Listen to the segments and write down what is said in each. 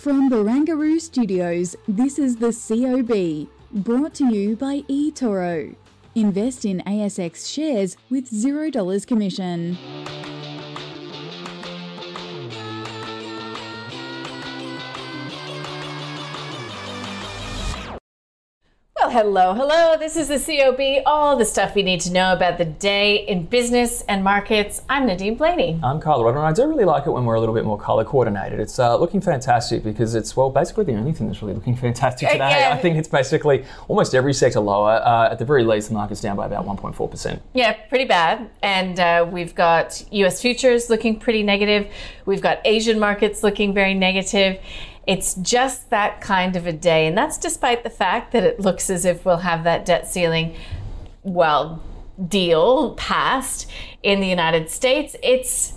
From Barangaroo Studios, this is the COB, brought to you by eToro. Invest in ASX shares with $0 commission. Well, hello, hello. This is the COB, all the stuff we need to know about the day in business and markets. I'm Nadine Blaney. I'm Carla Rodden, and I do really like it when we're a little bit more colour coordinated. It's uh, looking fantastic because it's, well, basically the only thing that's really looking fantastic Uh, today. I think it's basically almost every sector lower. Uh, at the very least, the market's down by about 1.4%. Yeah, pretty bad. And uh, we've got US futures looking pretty negative. We've got Asian markets looking very negative. It's just that kind of a day. And that's despite the fact that it looks as if we'll have that debt ceiling, well, deal passed in the United States. It's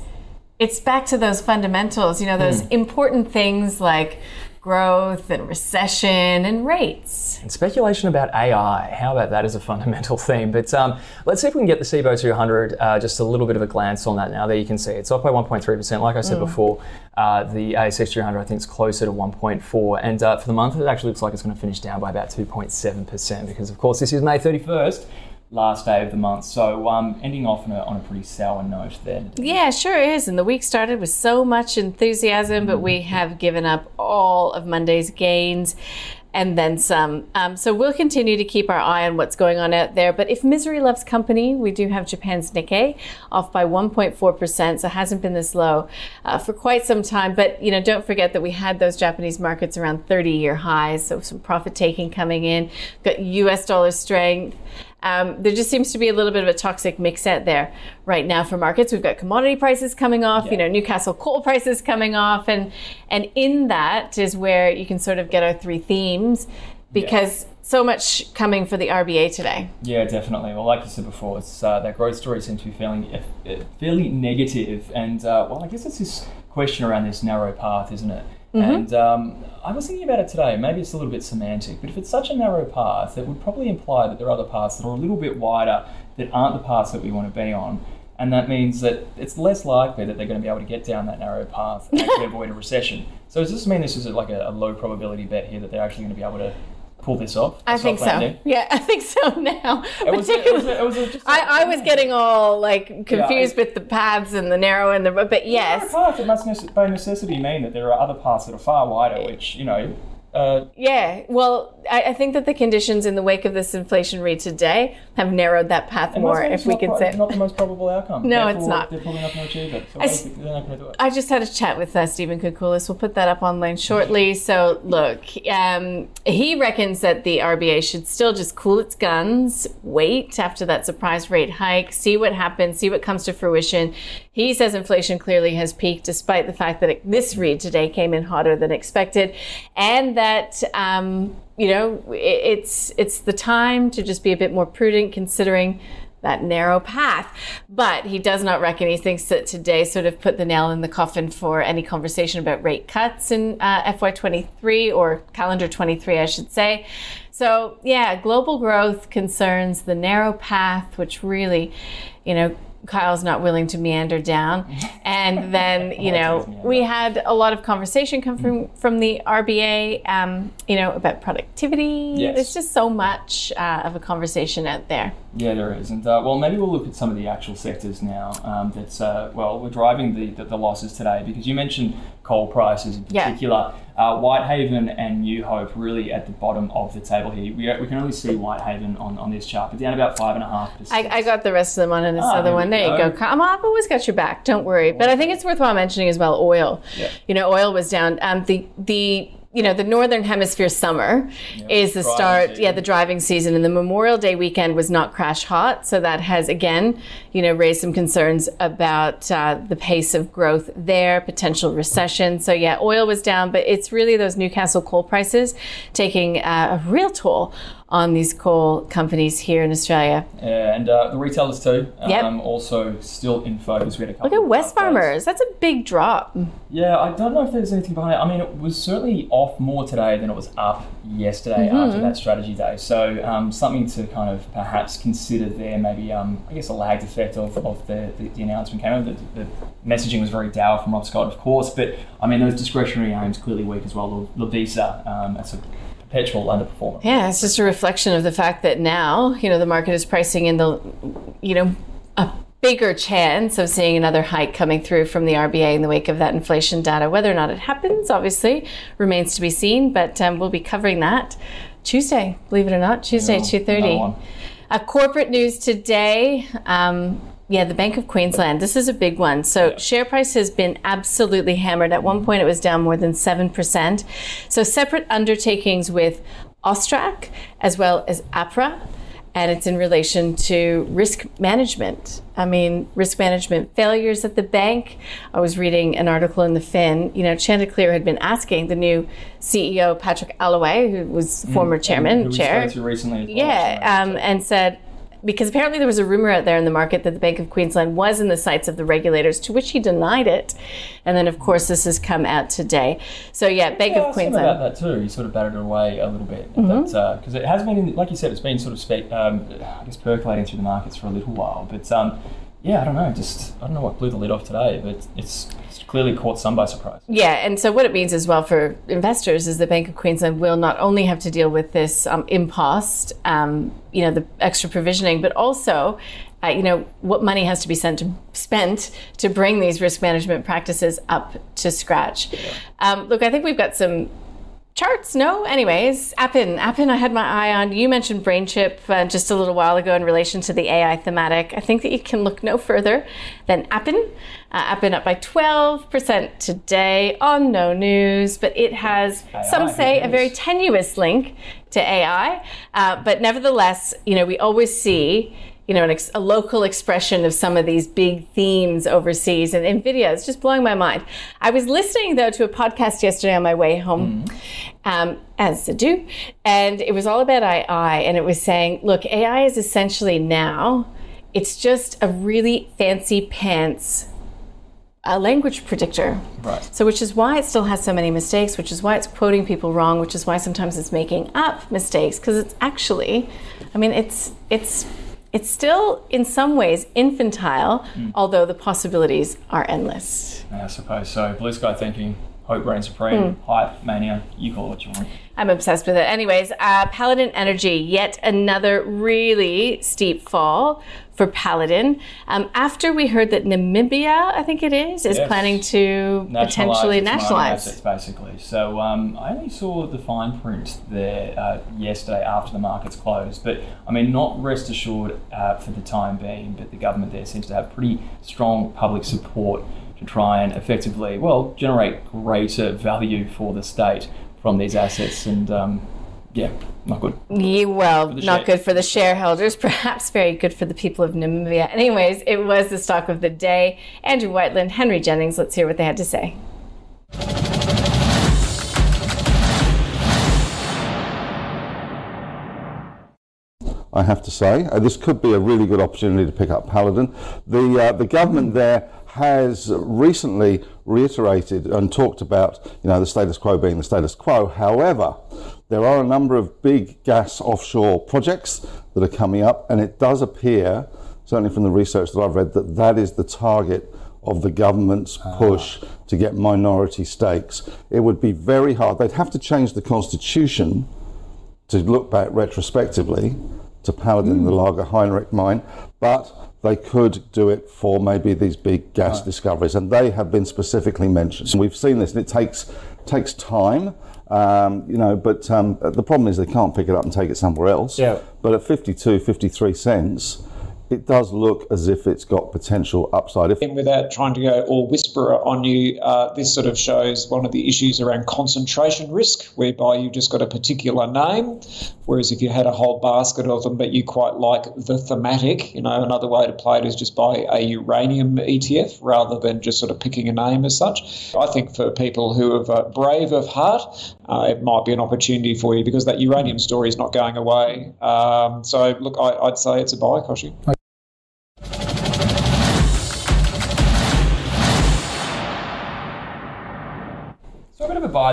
it's back to those fundamentals, you know, those hmm. important things like growth and recession and rates. And speculation about AI, how about that as a fundamental theme? But um, let's see if we can get the SIBO 200, uh, just a little bit of a glance on that now. There you can see it's off by 1.3%. Like I said before, uh, the ASX 200 I think is closer to 1.4. And uh, for the month, it actually looks like it's going to finish down by about 2.7% because, of course, this is May 31st. Last day of the month, so um, ending off on a, on a pretty sour note there. Yeah, sure is. And the week started with so much enthusiasm, but we have given up all of Monday's gains and then some. Um, so we'll continue to keep our eye on what's going on out there. But if misery loves company, we do have Japan's Nikkei off by 1.4%. So it hasn't been this low uh, for quite some time. But, you know, don't forget that we had those Japanese markets around 30 year highs. So some profit taking coming in, got US dollar strength. Um, there just seems to be a little bit of a toxic mix out there right now for markets. We've got commodity prices coming off, you know, Newcastle coal prices coming off, and and in that is where you can sort of get our three themes because so much coming for the RBA today. Yeah, definitely. Well, like you said before, it's uh, that growth story seems to be fairly, uh, fairly negative, and uh, well, I guess it's this question around this narrow path, isn't it? And um, I was thinking about it today. Maybe it's a little bit semantic, but if it's such a narrow path, it would probably imply that there are other paths that are a little bit wider that aren't the paths that we want to be on. And that means that it's less likely that they're going to be able to get down that narrow path and avoid a recession. So does this mean this is like a, a low probability bet here that they're actually going to be able to pull this off? I think so. Yeah, I think so now. It was, it was, it was a, just a- I, I was getting all like confused I- with the paths and the narrow and the but yes. Path, it must by necessity mean that there are other paths that are far wider, which, you know, uh, Yeah, well, I, I think that the conditions in the wake of this inflation read today have narrowed that path and more, if we can pro- say. not the most probable outcome. No, it's not. They're probably not going to achieve it. So I s- it. I just had a chat with uh, Stephen Koukoulas. We'll put that up online shortly. So, look, um, he reckons that the RBA should still just cool its guns, wait after that surprise rate hike, see what happens, see what comes to fruition. He says inflation clearly has peaked, despite the fact that it, this read today came in hotter than expected, and that. Um, you know, it's it's the time to just be a bit more prudent, considering that narrow path. But he does not reckon, he thinks that today sort of put the nail in the coffin for any conversation about rate cuts in uh, FY23 or calendar 23, I should say. So, yeah, global growth concerns the narrow path, which really, you know, Kyle's not willing to meander down. And then, you know, we had a lot of conversation come from, from the RBA, um, you know, about productivity. Yes. There's just so much uh, of a conversation out there. Yeah, there is. And uh, well, maybe we'll look at some of the actual sectors now um, that's, uh, well, we're driving the, the, the losses today because you mentioned coal prices in Yeah. particular. Uh, Whitehaven and New Hope really at the bottom of the table here. We, we can only see Whitehaven on, on this chart, but down about 5.5%. I, I got the rest of them on in this Ah, other one. There you go. go. Come on, I've always got your back. Don't worry. But I think it's worthwhile mentioning as well oil. Yeah. You know, oil was down. Um, the the you know, the northern hemisphere summer is the start, season. yeah, the driving season, and the Memorial Day weekend was not crash hot, so that has again, you know, raised some concerns about uh, the pace of growth there, potential recession. So yeah, oil was down, but it's really those Newcastle coal prices taking uh, a real toll on these coal companies here in Australia. Yeah, and uh, the retailers too. Yep. Um, also still in focus. We had a couple. Look at Wesfarmers, that's a big drop. Yeah, I don't know if there's anything behind it. I mean, it was certainly off more today than it was up yesterday Mm-hmm. after that strategy day. So um, something to kind of perhaps consider there. Maybe um, I guess a lagged effect of, of the, the, the announcement came out. The, the messaging was very dour from Rob Scott, of course, but I mean those discretionary aims clearly weak as well. Lovisa, um, that's a perpetual underperformer. Yeah, it's just a reflection of the fact that now, you know, the market is pricing in the, you know, a bigger chance of seeing another hike coming through from the RBA in the wake of that inflation data. Whether or not it happens, obviously, remains to be seen. But um, we'll be covering that Tuesday, believe it or not, Tuesday, Yeah, two another thirty. one. Uh, corporate news today. Um, yeah, the Bank of Queensland. This is a big one. So, share price has been absolutely hammered. At one point, it was down more than 7%. So, separate undertakings with Austrac as well as APRA. And it's in relation to risk management. I mean, risk management failures at the bank. I was reading an article in the Fin. You know, Chanticleer had been asking the new CEO, Patrick Allaway, who was former chairman, we chair. recently. Yeah, um, and said because apparently there was a rumor out there in the market that the Bank of Queensland was in the sights of the regulators, to which he denied it. And then, of course, this has come out today. So yeah, Bank Yeah, of Queensland. Mm-hmm. about that too. He sort of batted it away a little bit, because it has been, like you said, it's been sort of, spe- um, I guess, percolating through the markets for a little while. But um, yeah, I don't know. Just I don't know what blew the lid off today, but it's, it's clearly caught some by surprise. Yeah, and so what it means as well for investors is the Bank of Queensland will not only have to deal with this um, impost, um, you know, the extra provisioning, but also, uh, you know, what money has to be sent to, spent to bring these risk management practices up to scratch. Um, look, I think we've got some charts no? Anyways Appen Appen i had my eye on you mentioned BrainChip uh, just a little while ago in relation to the ai thematic. I think that you can look no further than Appen. Uh, Appen up by 12% today. On no news but it has some say a very tenuous link to ai uh, but nevertheless you know we always see you know, an ex- a local expression of some of these big themes overseas. And NVIDIA is just blowing my mind. I was listening, though, to a podcast yesterday on my way home, um, as I do, and it was all about AI. And it was saying, look, AI is essentially now, it's just a really fancy pants a language predictor. Right. So, which is why it still has so many mistakes, which is why it's quoting people wrong, which is why sometimes it's making up mistakes because it's actually, I mean, it's it's it's still in some ways infantile, although the possibilities are endless. I suppose so. Blue sky thinking, hope reigns supreme, Hmm. hype, mania. You call it what you want. I'm obsessed with it. Anyways, uh, Paladin Energy, yet another really steep fall for Paladin. Um, after we heard that Namibia, I think it is, is Yes. planning to potentially its nationalize. assets, basically. So um, I only saw the fine print there uh, yesterday after the markets closed, but I mean, not rest assured uh, for the time being. But the government there seems to have pretty strong public support to try and effectively, well, generate greater value for the state from these assets, and um, yeah, not good. Yeah, well, not share- good for the shareholders, perhaps very good for the people of Namibia. Anyways, it was the stock of the day. Andrew Wielandt, Henry Jennings, let's hear what they had to say. I have to say. Uh, this could be a really good opportunity to pick up Paladin. The, uh, the government there has recently reiterated and talked about you know, the status quo being the status quo. However, there are a number of big gas offshore projects that are coming up, and it does appear, certainly from the research that I've read, that that is the target of the government's ah. push to get minority stakes. It would be very hard. They'd have to change the constitution to look back retrospectively to Paladin, the hmm. Langer Heinrich mine, but they could do it for maybe these big gas discoveries, and they have been specifically mentioned. So we've seen this, and it takes takes time, um, you know. But um, the problem is they can't pick it up and take it somewhere else. Yeah. But at 52, 53 cents, it does look as if it's got potential upside. If without trying to go all whisperer on you, uh, this sort of shows one of the issues around concentration risk, whereby you've just got a particular name. Whereas if you had a whole basket of them, but you quite like the thematic, you know, another way to play it is just buy a uranium ETF rather than just sort of picking a name as such. I think for people who are uh, brave of heart, uh, it might be an opportunity for you because that uranium story is not going away. Um, so, look, I, I'd say it's a buy, Koshi.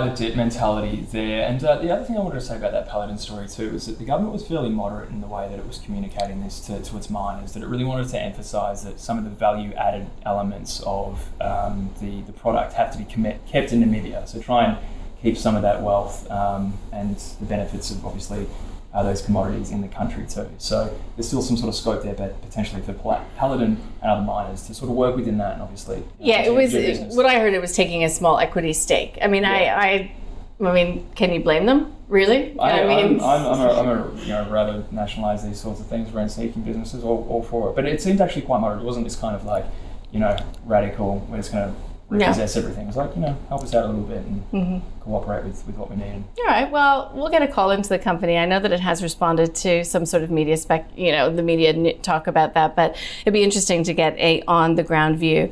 Buy the dip mentality there. And uh, the other thing I wanted to say about that Paladin story too is that the government was fairly moderate in the way that it was communicating this to, to its miners, that it really wanted to emphasise that some of the value added elements of um, the, the product have to be kept in Namibia. So try and keep some of that wealth um, and the benefits of obviously uh, those commodities in the country too. So there's still some sort of scope there, but potentially for Paladin and other miners to sort of work within that, and obviously. Yeah, it was what I heard. It was taking a small equity stake. I mean, Yeah. I, I, I mean, can you blame them? Really? I, mean, I'm, I'm, I'm, a, I'm a, you know, rather nationalise these sorts of things around sneaking businesses, all, all for it. But it seemed actually quite moderate. It wasn't this kind of like, you know, radical, we're just going to No. repossess everything. It's like, you know, help us out a little bit and Mm-hmm. cooperate with, with what we need. All right. Well, we'll get a call into the company. I know that it has responded to some sort of media spec, you know, the media talk about that, but it'd be interesting to get a on the ground view.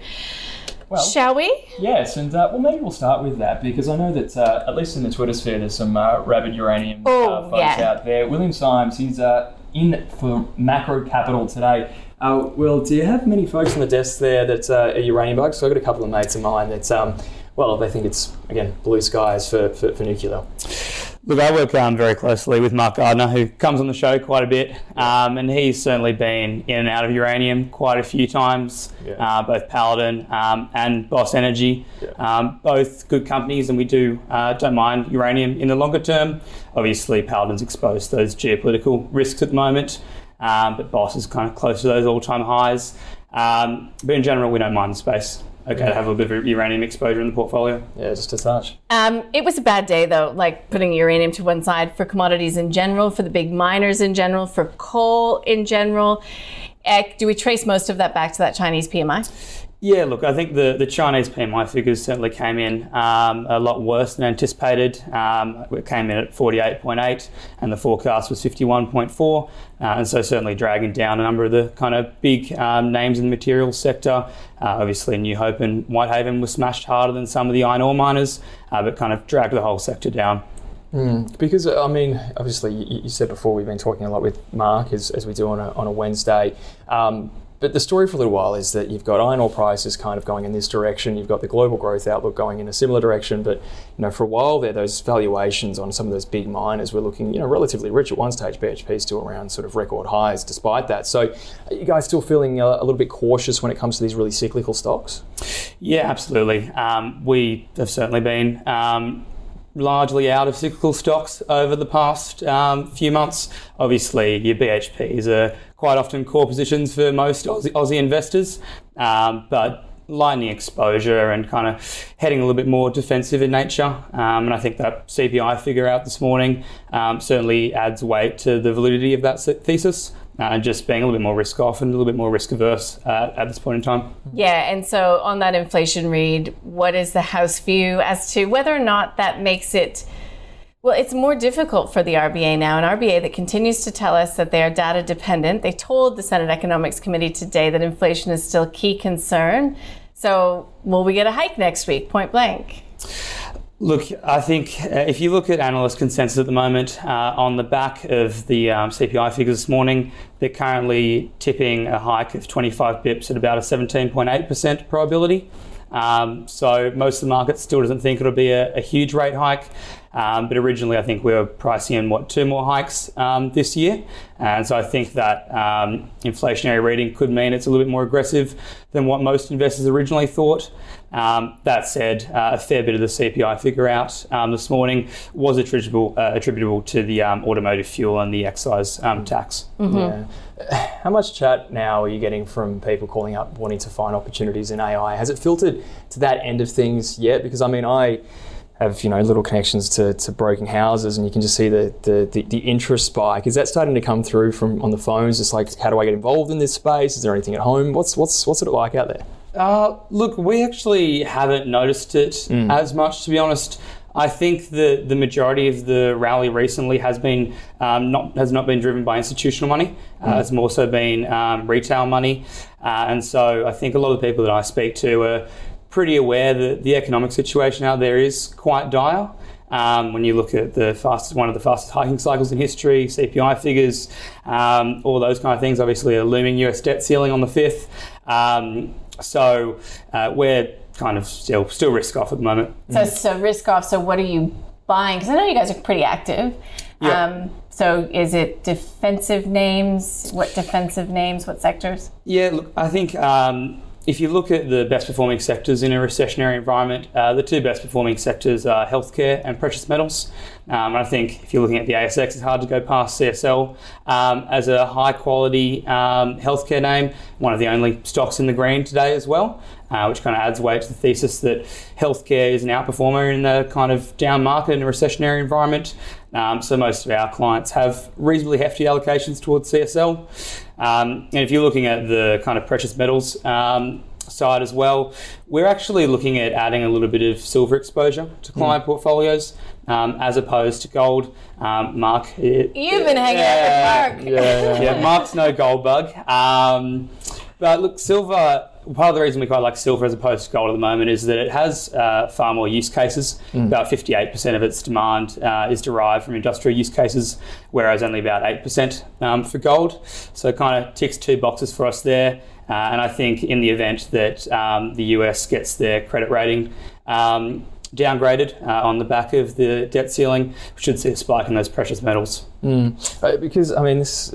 Well, Shall we? yes, and uh, well, maybe we'll start with that because I know that uh, at least in the Twitter sphere, there's some uh, rabid uranium Oh, uh, folks yeah. out there. William Symes, he's uh, in for Macro Capital today. Uh, Will, do you have many folks on the desk there that uh, are uranium bugs? So I've got a couple of mates of mine that, um, well, they think it's again blue skies for, for, for nuclear. Look, I work um, very closely with Mark Gardner, who comes on the show quite a bit, um, and he's certainly been in and out of uranium quite a few times, Yeah. uh, both Paladin um, and Boss Energy, Yeah. um, both good companies, and we do uh, don't mind uranium in the longer term. Obviously, Paladin's exposed to those geopolitical risks at the moment, um, but Boss is kind of close to those all-time highs. Um, but in general, we don't mind the space. Okay, to have a bit of uranium exposure in the portfolio. Yeah, just a touch. Um, it was a bad day, though, like putting uranium to one side for commodities in general, for the big miners in general, for coal in general. Do we trace most of that back to that Chinese PMI? Yeah, look, I think the, the Chinese PMI figures certainly came in um, a lot worse than anticipated. Um, it came in at 48.8 and the forecast was 51.4. Uh, and so certainly dragging down a number of the kind of big um, names in the materials sector. Uh, obviously, New Hope and Whitehaven were smashed harder than some of the iron ore miners, uh, but kind of dragged the whole sector down. Because I mean, obviously, you, you said before we've been talking a lot with Mark as, as we do on a, on a Wednesday. Um, but the story for a little while is that you've got iron ore prices kind of going in this direction. You've got the global growth outlook going in a similar direction. But you know, for a while there, those valuations on some of those big miners were looking, you know, relatively rich. At one stage, BHP still around sort of record highs, despite that. So, are you guys still feeling a, a little bit cautious when it comes to these really cyclical stocks? Yeah, absolutely. Um, we have certainly been um, largely out of cyclical stocks over the past um, few months. Obviously, your BHPs are quite often core positions for most Aussie, Aussie investors, um, but lightening exposure and kind of heading a little bit more defensive in nature. Um, and I think that CPI figure out this morning um, certainly adds weight to the validity of that thesis. And just being a little bit more risk off and a little bit more risk averse uh, at this point in time. Yeah, and so on that inflation read, what is the House view as to whether or not that makes it? Well, it's more difficult for the RBA now, an RBA that continues to tell us that they are data dependent. They told the Senate Economics Committee today that inflation is still a key concern. So, will we get a hike next week, point blank? Look, I think uh, if you look at analyst consensus at the moment, uh, on the back of the um, CPI figures this morning, they're currently tipping a hike of 25 bips at about a 17.8% probability. Um, so most of the market still doesn't think it'll be a, a huge rate hike. Um, but originally, I think we were pricing in what two more hikes um, this year, and so I think that um, inflationary reading could mean it's a little bit more aggressive than what most investors originally thought. Um, that said, uh, a fair bit of the CPI figure out um, this morning was attributable uh, attributable to the um, automotive fuel and the excise um, tax. Yeah. How much chat now are you getting from people calling up wanting to find opportunities in AI? Has it filtered to that end of things yet? Because I mean, I have you know little connections to, to broken houses, and you can just see the, the, the, the interest spike. Is that starting to come through from on the phones? Just like how do I get involved in this space? Is there anything at home? What's what's what's it like out there? Uh, look, we actually haven't noticed it as much, to be honest. I think the the majority of the rally recently has been um, not has not been driven by institutional money. Uh, It's more so been um, retail money, uh, and so I think a lot of the people that I speak to are pretty aware that the economic situation out there is quite dire. Um, when you look at the fastest, one of the fastest hiking cycles in history, CPI figures, um, all those kind of things. Obviously, a looming US debt ceiling on the fifth. Um, so uh, we're kind of still still risk off at the moment. So, so risk off. So, what are you buying? Because I know you guys are pretty active. Yeah. Um, so, is it defensive names? What defensive names? What sectors? Yeah, look, I think um, if you look at the best performing sectors in a recessionary environment, uh, the two best performing sectors are healthcare and precious metals. Um, I think if you're looking at the ASX, it's hard to go past CSL um, as a high quality um, healthcare name, one of the only stocks in the green today as well. Uh, which kind of adds weight to the thesis that healthcare is an outperformer in the kind of down market in a recessionary environment. Um, so most of our clients have reasonably hefty allocations towards CSL. Um, and if you're looking at the kind of precious metals um, side as well, we're actually looking at adding a little bit of silver exposure to client portfolios. Um, as opposed to gold, um, Mark. it- You've been hanging out with Mark. yeah, yeah, Mark's no gold bug. Um, but look, silver. Part of the reason we quite like silver as opposed to gold at the moment is that it has uh, far more use cases. About 58% of its demand uh, is derived from industrial use cases, whereas only about 8% um, for gold. So it kind of ticks two boxes for us there. Uh, and I think in the event that um, the US gets their credit rating um, downgraded uh, on the back of the debt ceiling, we should see a spike in those precious metals. Uh, because I mean, this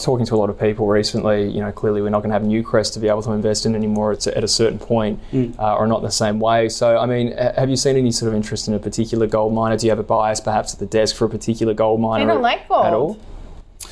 talking to a lot of people recently, you know, clearly we're not going to have new Newcrest to be able to invest in anymore at, a- at a certain point, uh, or not the same way. So, I mean, uh, have you seen any sort of interest in a particular gold miner? Do you have a bias, perhaps, at the desk for a particular gold miner? I don't like gold. at all.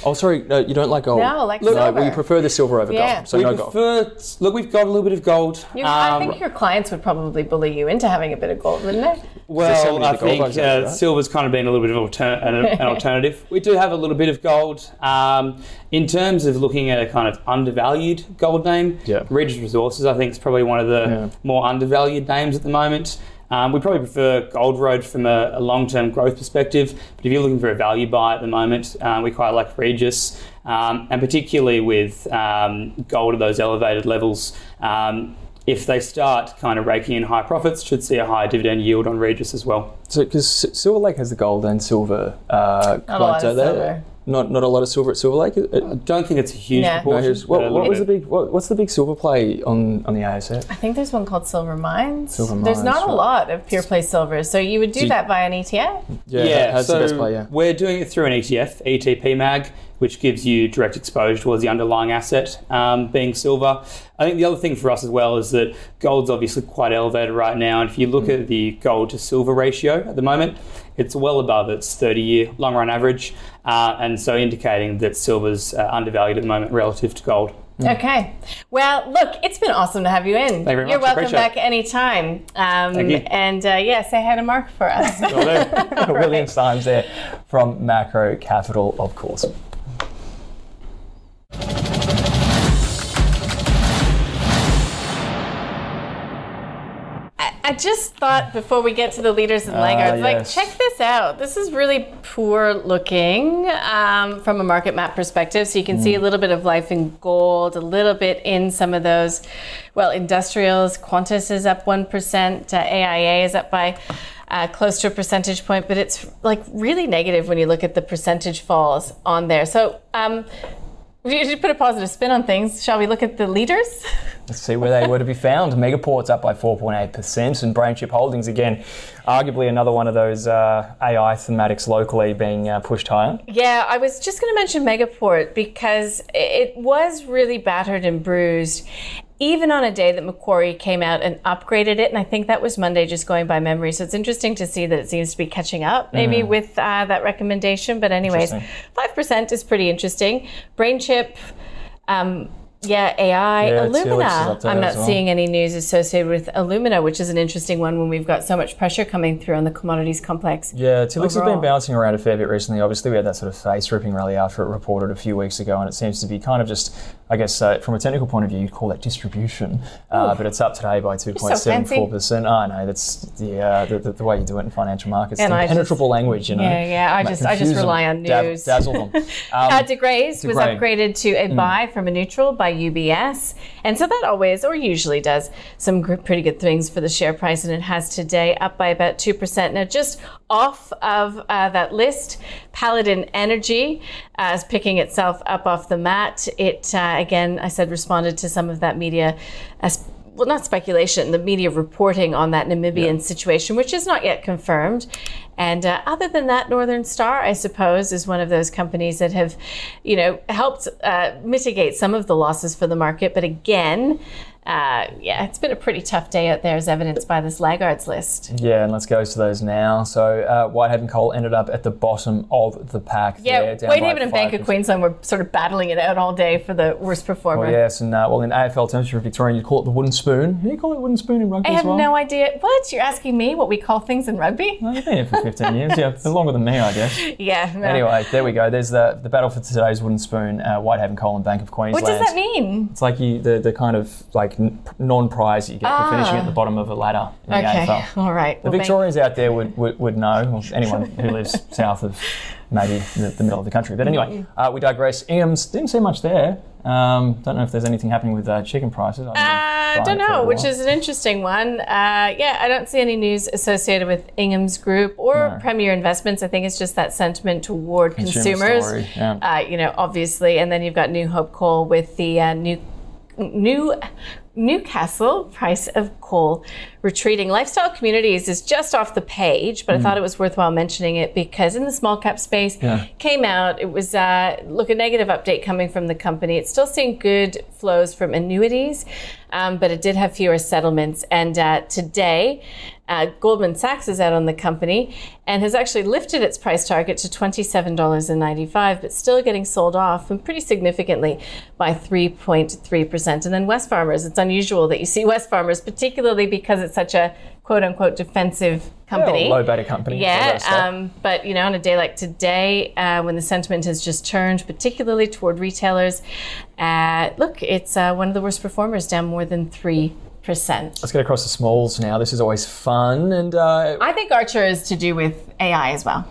Oh, sorry, no, you don't like gold. No, I like no, silver. well, you prefer the silver over Yeah. gold. So we no gold. prefer, look, we've got a little bit of gold. You, I Um, think your clients would probably bully you into having a bit of gold, wouldn't they? Well, so I of the gold think uh, right? silver's kind of been a little bit of alter- an, an alternative. We do have a little bit of gold. Um, in terms of looking at a kind of undervalued gold name, Yeah. Regis Resources, I think, is probably one of the Yeah. more undervalued names at the moment. Um, we probably prefer Gold Road from a, a long-term growth perspective, but if you're looking for a value buy at the moment, um, we quite like Regis, um, and particularly with um, gold at those elevated levels. Um, if they start kind of raking in high profits, should see a higher dividend yield on Regis as well. So, because Silver Lake has the gold and silver uh, Not a lot clients there. Silver. Not, not a lot of silver at Silver Lake. It- I don't think it's a huge Yeah. No, proportion. here's- but what, what little was the big? What, what's the big silver play on on the ASX? I think there's one called Silver Mines. Silver Mines. There's Mines, not a lot of pure play silver, so you would do you- that via an ETF. Yeah, Yeah, that's so the best play. Yeah. we're doing it through an ETF, ETP Mag, which gives you direct exposure towards the underlying asset um, being silver. I think the other thing for us as well is that gold's obviously quite elevated right now, and if you look at the gold to silver ratio at the moment, it's well above its 30-year long-run average, uh, and so indicating that silver's uh, undervalued at the moment relative to gold. Okay. Well, look, it's been awesome to have you in. you very You're much. welcome back anytime. Um, Thank you. And uh, yeah, say hi to Mark for us. William Symes there from Macro Capital, of course. I just thought before we get to the leaders and laggards, like, yes. check this out. This is really poor looking um, from a market map perspective. So you can see a little bit of life in gold, a little bit in some of those, well, industrials. Qantas is up 1%, uh, AIA is up by uh, close to a percentage point, but it's like really negative when you look at the percentage falls on there. So, um, we should put a positive spin on things. Shall we look at the leaders? Let's see where they were to be found. Megaport's up by 4.8%, and Brainchip Holdings, again, arguably another one of those uh, AI thematics locally being uh, pushed higher. Yeah, I was just going to mention Megaport because it was really battered and bruised, even on a day that Macquarie came out and upgraded it. And I think that was Monday, just going by memory. So it's interesting to see that it seems to be catching up, maybe with uh, that recommendation. But anyways, five percent is pretty interesting. Brainchip. Um, Yeah, AI, Yeah, Alumina. I'm not well. seeing any news associated with Alumina, which is an interesting one when we've got so much pressure coming through on the commodities complex. Yeah, Telix has been bouncing around a fair bit recently. Obviously, we had that sort of face ripping rally after it reported a few weeks ago, and it seems to be kind of just, I guess, uh, from a technical point of view, you'd call that distribution. Uh, but it's up today by 2.74%. I know, that's the, uh, the, the, the way you do it in financial markets. And the I just- impenetrable language, you know. Yeah, yeah, I just- I just rely on dab- news. dazzle them. Um, Uh, De Grey's was upgraded to a buy from a neutral by UBS. And so that always, or usually does, some pretty good things for the share price. And it has today up by about 2%. Now, just off of uh, that list, Paladin Energy uh, is picking itself up off the mat. It, uh, again, I said, responded to some of that media. Sp- well, not speculation, the media reporting on that Namibian situation, which is not yet confirmed. And uh, other than that, Northern Star, I suppose, is one of those companies that have, you know, helped uh, mitigate some of the losses for the market. But again, uh, yeah, it's been a pretty tough day out there, as evidenced by this laggards list. Yeah, and let's go to those now. So uh, Whitehaven Coal ended up at the bottom of the pack. Yeah, there, Whitehaven and Bank of Queensland were sort of battling it out all day for the worst performer. Well, yes, and uh, well, in AFL terms, a Victorian, you call it the wooden spoon. Do you call it wooden spoon in rugby I have well? no idea. What? You're asking me what we call things in rugby? No, You've been here for 15 years. Yeah, longer than me, I guess. Yeah. no. Anyway, there we go. There's the the battle for today's wooden spoon. Uh, Whitehaven Coal and Bank of Queensland. What does that mean? It's like you the, the kind of like non-prize that you get for finishing at the bottom of a ladder in the Ah. Okay. AFL. All right. The Well, Victorians out there would, would, would know, or anyone who lives south of maybe the, the middle of the country. But anyway, uh, we digress. Ingham's didn't see much there. Um, don't know if there's anything happening with uh, chicken prices. I don't know, which is an interesting one. Uh, yeah, I don't see any news associated with Ingham's Group or No. Premier Investments. I think it's just that sentiment toward Consumer consumers. yeah. uh, you know, obviously, and then you've got New Hope Coal with the uh, new new Newcastle price of coal retreating. Lifestyle Communities is just off the page, but I thought it was worthwhile mentioning it because in the small cap space Yeah. came out. It was uh, look a negative update coming from the company. It's still seeing good flows from annuities, um, but it did have fewer settlements. And uh, today, uh, Goldman Sachs is out on the company and has actually lifted its price target to $27.95, but still getting sold off and pretty significantly by 3.3%. And then Wesfarmers, it's unusual that you see Wesfarmers, particularly because it's such a quote unquote defensive company. low beta company. Yeah, low beta stock. um, but you know, on a day like today, uh, when the sentiment has just turned, particularly toward retailers, uh, look, it's uh, one of the worst performers, down more than three percent. Let's get across the smalls now. This is always fun. And uh, I think Archer is to do with AI as well.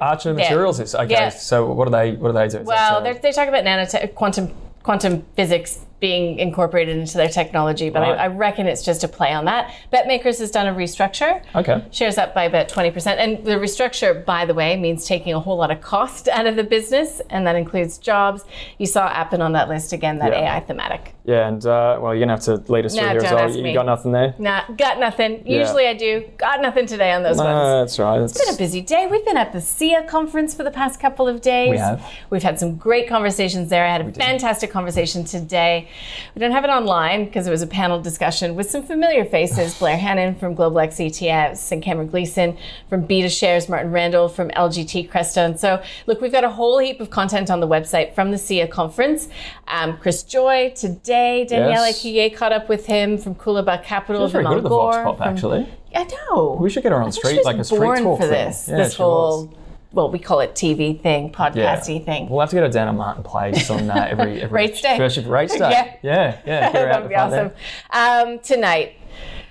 Archer Materials is okay. Yeah. So what do they what do they do? Is Well, that, uh, they talk about nanotech, quantum quantum physics being incorporated into their technology, but Right. I, I reckon it's just a play on that. BetMakers has done a restructure. okay. Shares up by about 20%. And the restructure, by the way, means taking a whole lot of cost out of the business, and that includes jobs. You saw Appen on that list again, that Yeah. AI thematic. Yeah, and uh, well, you're gonna have to lead us Nah, through here as well. You me. got nothing there. Nah, got nothing. Usually I do. Got nothing today on those ones. No, that's right. It's been a busy day. We've been at the SIA conference for the past couple of days. We have. We've had some great conversations there. I had a fantastic conversation today. We don't have it online because it was a panel discussion with some familiar faces Blair Hannon from Global X ETFs and Cameron Gleason from Beta Shares, Martin Randall from LGT Crestone. So, look, we've got a whole heap of content on the website from the SIA conference. Um, Chris Joye today, Danielle Yes. Caught up with him from Coolabah Capital. She was very good at the Vox Pop, from- actually. I know. We should get her on I think street, like a street talk for this. Yeah, this whole, was. Well, we call it TV thing, Yeah. podcasty thing. We'll have to get her down on Martin Place on uh, every every Rates day. first rates day. Yeah. yeah, yeah. That'd be awesome. Um, tonight,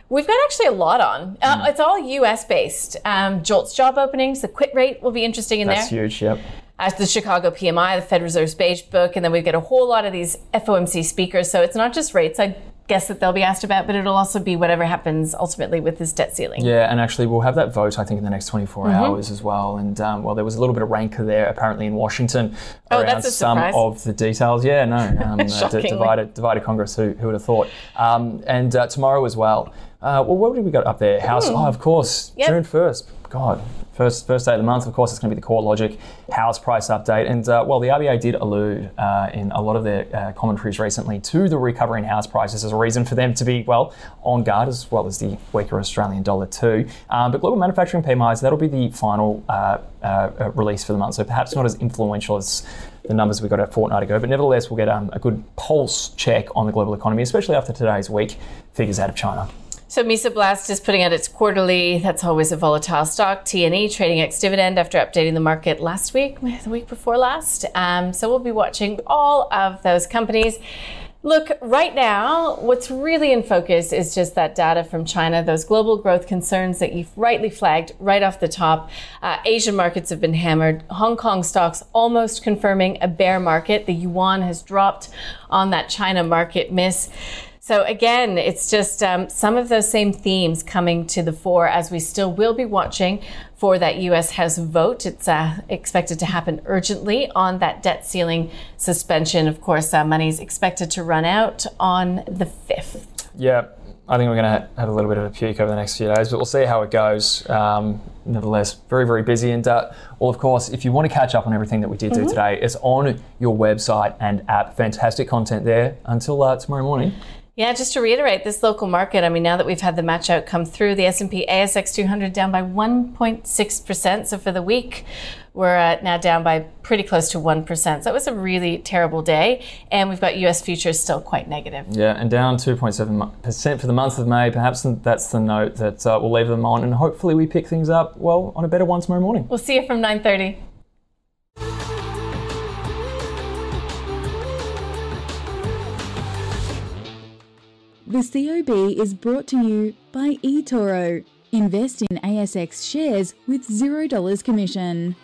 we've got actually a lot on. Uh, Hmm. It's all US based. Um, Jolt's job openings, the quit rate will be interesting in That's there. That's huge. Yep. As the Chicago PMI, the Fed Reserve's beige book, and then we've got a whole lot of these FOMC speakers. So it's not just rates. I guess that they'll be asked about, but it'll also be whatever happens ultimately with this debt ceiling. Yeah, and actually, we'll have that vote, I think, in the next 24 Mm-hmm. hours as well. And, um, well, there was a little bit of rancor there, apparently, in Washington Oh, around some of the details. Yeah, no. Um, uh, d- divided, divided Congress, who, who would have thought? Um, and uh, tomorrow as well. Uh, well, what have we got up there? House, oh, of course. Yep. June 1st. God, first first day of the month, of course, it's going to be the Core Logic house price update. And, uh, well, the RBA did allude uh, in a lot of their uh, commentaries recently to the recovery in house prices as a reason for them to be, well, on guard as well as the weaker Australian dollar too. Um, but global manufacturing PMIs, that'll be the final uh, uh, uh, release for the month. So perhaps not as influential as the numbers we got a fortnight ago. But nevertheless, we'll get um, a good pulse check on the global economy, especially after today's week figures out of China. So Mesoblast is putting out its quarterly. That's always a volatile stock. TNE trading ex dividend after updating the market last week, the week before last. Um, so we'll be watching all of those companies. Look, right now, what's really in focus is just that data from China, those global growth concerns that you've rightly flagged right off the top. Uh, Asian markets have been hammered. Hong Kong stocks almost confirming a bear market. The yuan has dropped on that China market miss. So again, it's just um, some of those same themes coming to the fore as we still will be watching for that U.S. House vote. It's uh, expected to happen urgently on that debt ceiling suspension. Of course, uh, money's expected to run out on the 5th. Yeah, I think we're going to have a little bit of a puke over the next few days, but we'll see how it goes. Um, nevertheless, very, very busy. And, uh, well, of course, if you want to catch up on everything that we did mm-hmm. do today, it's on your website and app. Fantastic content there until uh, tomorrow morning. Yeah, just to reiterate, this local market. I mean, now that we've had the match out come through, the S and P ASX 200 down by 1.6 percent. So for the week, we're uh, now down by pretty close to one percent. So it was a really terrible day, and we've got U.S. futures still quite negative. Yeah, and down 2.7 percent for the month of May. Perhaps that's the note that uh, we'll leave them on, and hopefully we pick things up well on a better one tomorrow morning. We'll see you from 9:30. The COB is brought to you by eToro. Invest in ASX shares with $0 commission.